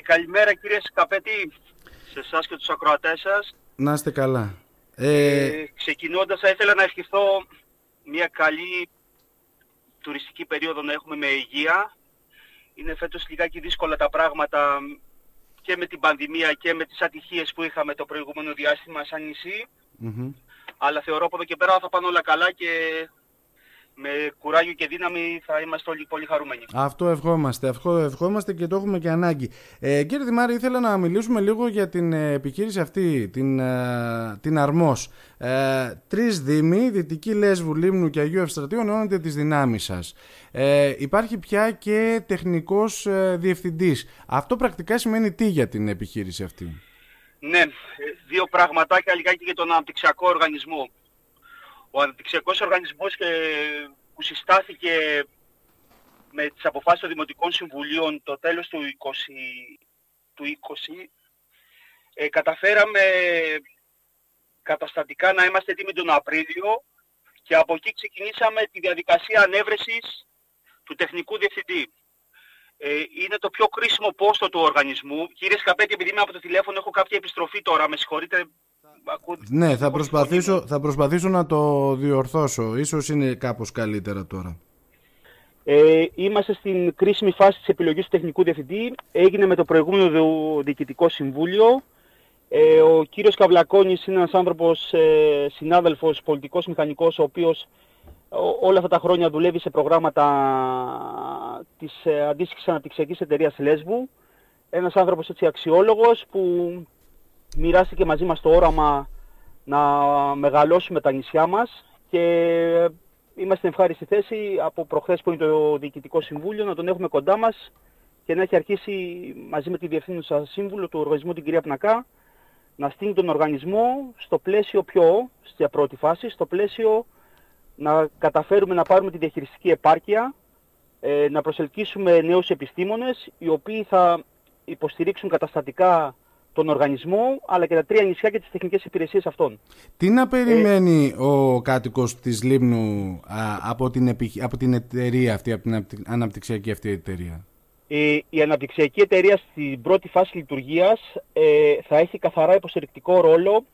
καλημέρα κύριε Σκαπέτη, σε εσάς και τους ακροατές σας. Να είστε καλά. Ε... Ε, ξεκινώντας θα ήθελα να ευχηθώ μια καλή τουριστική περίοδο να έχουμε με υγεία. Είναι φέτος λιγάκι δύσκολα τα πράγματα και με την πανδημία και με τις ατυχίες που είχαμε το προηγούμενο διάστημα σαν νησι Αλλά θεωρώ από εδώ και πέρα θα πάνε όλα καλά και με κουράγιο και δύναμη θα είμαστε όλοι πολύ χαρούμενοι. Αυτό ευχόμαστε, αυτό ευχόμαστε και το έχουμε και ανάγκη. Ε, κύριε Δημάρη, ήθελα να μιλήσουμε λίγο για την ε, επιχείρηση αυτή, την, ε, την Αρμός. Ε, τρεις δήμοι, Δυτική Λέσβου, Λίμνου και Αγίου Ευστρατείου, ενώνονται τις δυνάμεις σας. Ε, υπάρχει πια και τεχνικός ε, διευθυντής. Αυτό πρακτικά σημαίνει τι για την επιχείρηση αυτή; Ναι, δύο πραγματάκια λιγάκι για τον αναπτυξιακό οργανισμό ο αναπτυξιακός οργανισμός που συστάθηκε με τις αποφάσεις των Δημοτικών Συμβουλίων το τέλος του 20, του 20 ε, καταφέραμε καταστατικά να είμαστε έτοιμοι τον Απρίλιο και από εκεί ξεκινήσαμε τη διαδικασία ανέβρεσης του τεχνικού διευθυντή. Ε, είναι το πιο κρίσιμο πόστο του οργανισμού. Κύριε Σκαπέτη, επειδή είμαι από το τηλέφωνο, έχω κάποια επιστροφή τώρα. Με συγχωρείτε, ναι, θα προσπαθήσω, θα προσπαθήσω να το διορθώσω. Ίσως είναι κάπως καλύτερα τώρα. Ε, είμαστε στην κρίσιμη φάση της επιλογής του τεχνικού διευθυντή. Έγινε με το προηγούμενο διοικητικό συμβούλιο. Ε, ο κύριος Καβλακόνης είναι ένας άνθρωπος, ε, συνάδελφος, πολιτικός μηχανικός, ο οποίος όλα αυτά τα χρόνια δουλεύει σε προγράμματα της ε, αντίστοιχης αναπτυξιακής εταιρείας Λέσβου. Ένας άνθρωπος έτσι αξιόλογος που μοιράστηκε μαζί μας το όραμα να μεγαλώσουμε τα νησιά μας και είμαστε στην ευχάριστη θέση από προχθές που είναι το Διοικητικό Συμβούλιο να τον έχουμε κοντά μας και να έχει αρχίσει μαζί με τη Διευθύνουσα Σύμβουλο του Οργανισμού την κυρία Πνακά να στείλει τον οργανισμό στο πλαίσιο πιο, στη πρώτη φάση, στο πλαίσιο να καταφέρουμε να πάρουμε τη διαχειριστική επάρκεια, ε, να προσελκύσουμε νέους επιστήμονες οι οποίοι θα υποστηρίξουν καταστατικά τον οργανισμό, αλλά και τα τρία νησιά και τις τεχνικές υπηρεσίες αυτών. Τι να περιμένει ε, ο κάτοικος της Λίμνου από, την από την εταιρεία αυτή, από την αναπτυξιακή αυτή εταιρεία; Η, η αναπτυξιακή εταιρεία στην πρώτη φάση λειτουργίας ε, θα έχει καθαρά υποστηρικτικό ρόλο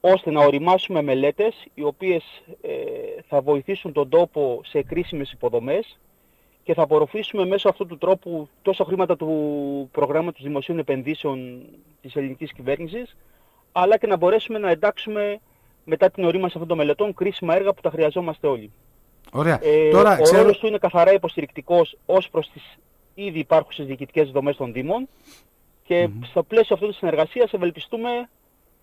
ώστε να οριμάσουμε μελέτες οι οποίες ε, θα βοηθήσουν τον τόπο σε κρίσιμες υποδομές και θα απορροφήσουμε μέσω αυτού του τρόπου τόσο χρήματα του προγράμματος δημοσίων επενδύσεων της ελληνικής κυβέρνησης, αλλά και να μπορέσουμε να εντάξουμε μετά την ορίμαση αυτών των μελετών κρίσιμα έργα που τα χρειαζόμαστε όλοι. Ωραία. Ε, Τώρα, ο ξέρω... ρόλος του είναι καθαρά υποστηρικτικός ως προς τις ήδη υπάρχουσες διοικητικές δομές των Δήμων και mm-hmm. στο πλαίσιο αυτής της συνεργασίας ευελπιστούμε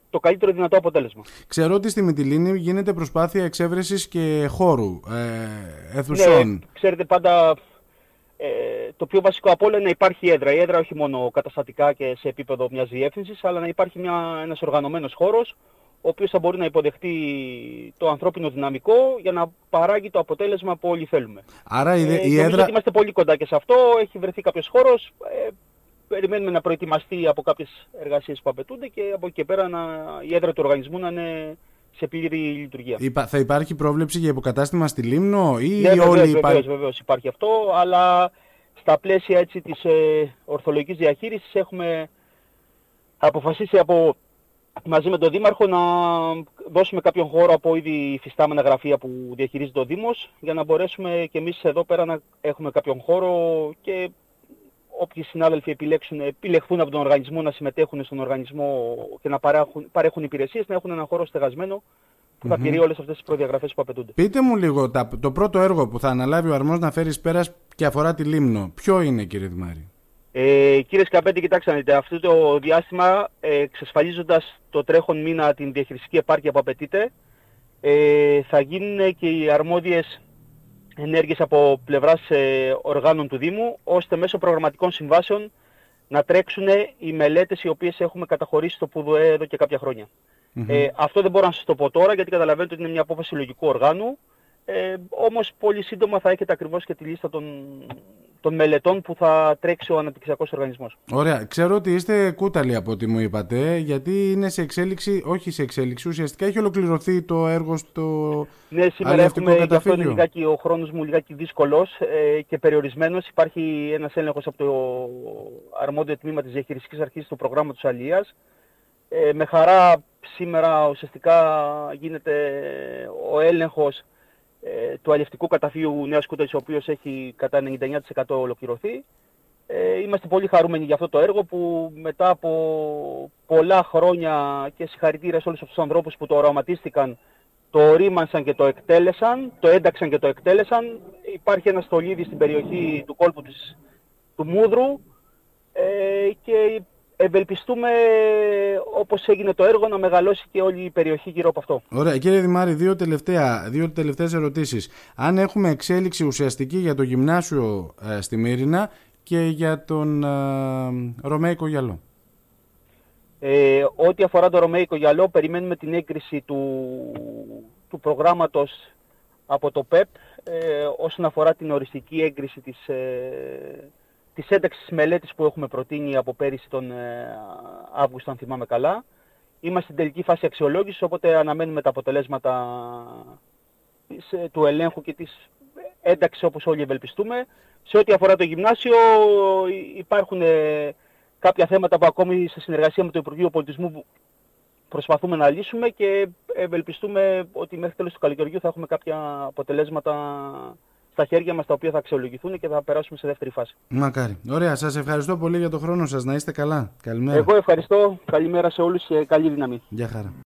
το καλύτερο δυνατό αποτέλεσμα. Ξέρω ότι στη Μυτιλίνη γίνεται προσπάθεια εξέβρεσης και χώρου, ε, αιθουσών. Ναι, ξέρετε πάντα ε, το πιο βασικό από όλα είναι να υπάρχει έδρα. Η έδρα όχι μόνο καταστατικά και σε επίπεδο μιας διεύθυνσης, αλλά να υπάρχει μια, ένας οργανωμένος χώρος, ο οποίος θα μπορεί να υποδεχτεί το ανθρώπινο δυναμικό για να παράγει το αποτέλεσμα που όλοι θέλουμε. Άρα η, ε, η έδρα... είμαστε πολύ κοντά και σε αυτό, έχει βρεθεί κάποιος χώρος, ε, περιμένουμε να προετοιμαστεί από κάποιες εργασίες που απαιτούνται και από εκεί και πέρα να, η έδρα του οργανισμού να είναι σε πλήρη λειτουργία. Θα υπάρχει πρόβλεψη για υποκατάστημα στη Λίμνο ή ναι, όλοι βεβαίως, βεβαίως, βεβαίως υπάρχει αυτό, αλλά στα πλαίσια έτσι, της ε, ορθολογικής διαχείρισης έχουμε αποφασίσει από, μαζί με τον Δήμαρχο να δώσουμε κάποιον χώρο από ήδη υφιστάμενα γραφεία που διαχειρίζεται ο Δήμος για να μπορέσουμε και εμείς εδώ πέρα να έχουμε κάποιον χώρο και όποιοι συνάδελφοι επιλέξουν, επιλεχθούν από τον οργανισμό να συμμετέχουν στον οργανισμό και να παρέχουν, παρέχουν υπηρεσίες, να έχουν ένα χώρο στεγασμένο που θα τηρεί όλες αυτές τις προδιαγραφές που απαιτούνται. Πείτε μου λίγο, το πρώτο έργο που θα αναλάβει ο αρμός να φέρει πέρα και αφορά τη Λίμνο, ποιο είναι κύριε Δημάρη; Ε, κύριε Σκαπέτη, κοιτάξτε να δείτε, αυτό το διάστημα ε, εξασφαλίζοντας το τρέχον μήνα την διαχειριστική επάρκεια που απαιτείται, ε, θα γίνουν και οι αρμόδιες ενέργειες από πλευράς ε, οργάνων του Δήμου, ώστε μέσω προγραμματικών συμβάσεων να τρέξουν οι μελέτες οι οποίες έχουμε καταχωρήσει στο ΠΟΥΔΟΕ εδώ και κάποια Ε, αυτό δεν μπορώ να σας το πω τώρα γιατί καταλαβαίνετε ότι είναι μια απόφαση λογικού οργάνου. Ε, όμως πολύ σύντομα θα έχετε ακριβώς και τη λίστα των, των μελετών που θα τρέξει ο αναπτυξιακός οργανισμός. Ωραία. Ξέρω ότι είστε κούταλοι από ό,τι μου είπατε, γιατί είναι σε εξέλιξη, όχι σε εξέλιξη, ουσιαστικά έχει ολοκληρωθεί το έργο στο Ναι, σήμερα έχουμε, γι' αυτό είναι λιγάκι, ο χρόνος μου λιγάκι δύσκολος ε, και περιορισμένος. Υπάρχει ένας έλεγχος από το αρμόδιο τμήμα της διαχειριστικής αρχής του προγράμματος Αλίας. Ε, με χαρά σήμερα ουσιαστικά γίνεται ο έλεγχος ε, του αλληλευτικού καταφύγου Νέας Κούταλης, ο οποίος έχει κατά 99% ολοκληρωθεί. Ε, είμαστε πολύ χαρούμενοι για αυτό το έργο που μετά από πολλά χρόνια και συγχαρητήρια σε όλους αυτούς τους ανθρώπους που το οραματίστηκαν, το ορίμανσαν και το εκτέλεσαν, το ένταξαν και το εκτέλεσαν. Υπάρχει ένα στολίδι στην περιοχή του κόλπου της, του Μούδρου ε, και ευελπιστούμε όπως έγινε το έργο να μεγαλώσει και όλη η περιοχή γύρω από αυτό. Ωραία. Κύριε Δημάρη, δύο, τελευταία, δύο τελευταίες ερωτήσεις. Αν έχουμε εξέλιξη ουσιαστική για το γυμνάσιο ε, στη Μύρινα και για τον ε, Ρωμαϊκό Γυαλό; Ε, ό,τι αφορά το Ρωμαϊκό Γυαλό, περιμένουμε την έγκριση του, του προγράμματος από το ΠΕΠ ε, όσον αφορά την οριστική έγκριση της, ε, της ένταξης της μελέτης που έχουμε προτείνει από πέρυσι τον ε, Αύγουστο, αν θυμάμαι καλά. Είμαστε στην τελική φάση αξιολόγησης, οπότε αναμένουμε τα αποτελέσματα της, ε, του ελέγχου και της ένταξης όπως όλοι ευελπιστούμε. Σε ό,τι αφορά το γυμνάσιο υπάρχουν ε, κάποια θέματα που ακόμη σε συνεργασία με το Υπουργείο Πολιτισμού προσπαθούμε να λύσουμε και ευελπιστούμε ότι μέχρι τέλος του καλοκαιριού θα έχουμε κάποια αποτελέσματα στα χέρια μας τα οποία θα αξιολογηθούν και θα περάσουμε σε δεύτερη φάση. Μακάρι. Ωραία. Σας ευχαριστώ πολύ για το χρόνο σας. Να είστε καλά. Καλημέρα. Εγώ ευχαριστώ. Καλημέρα σε όλους και καλή δύναμη. Γεια χαρά.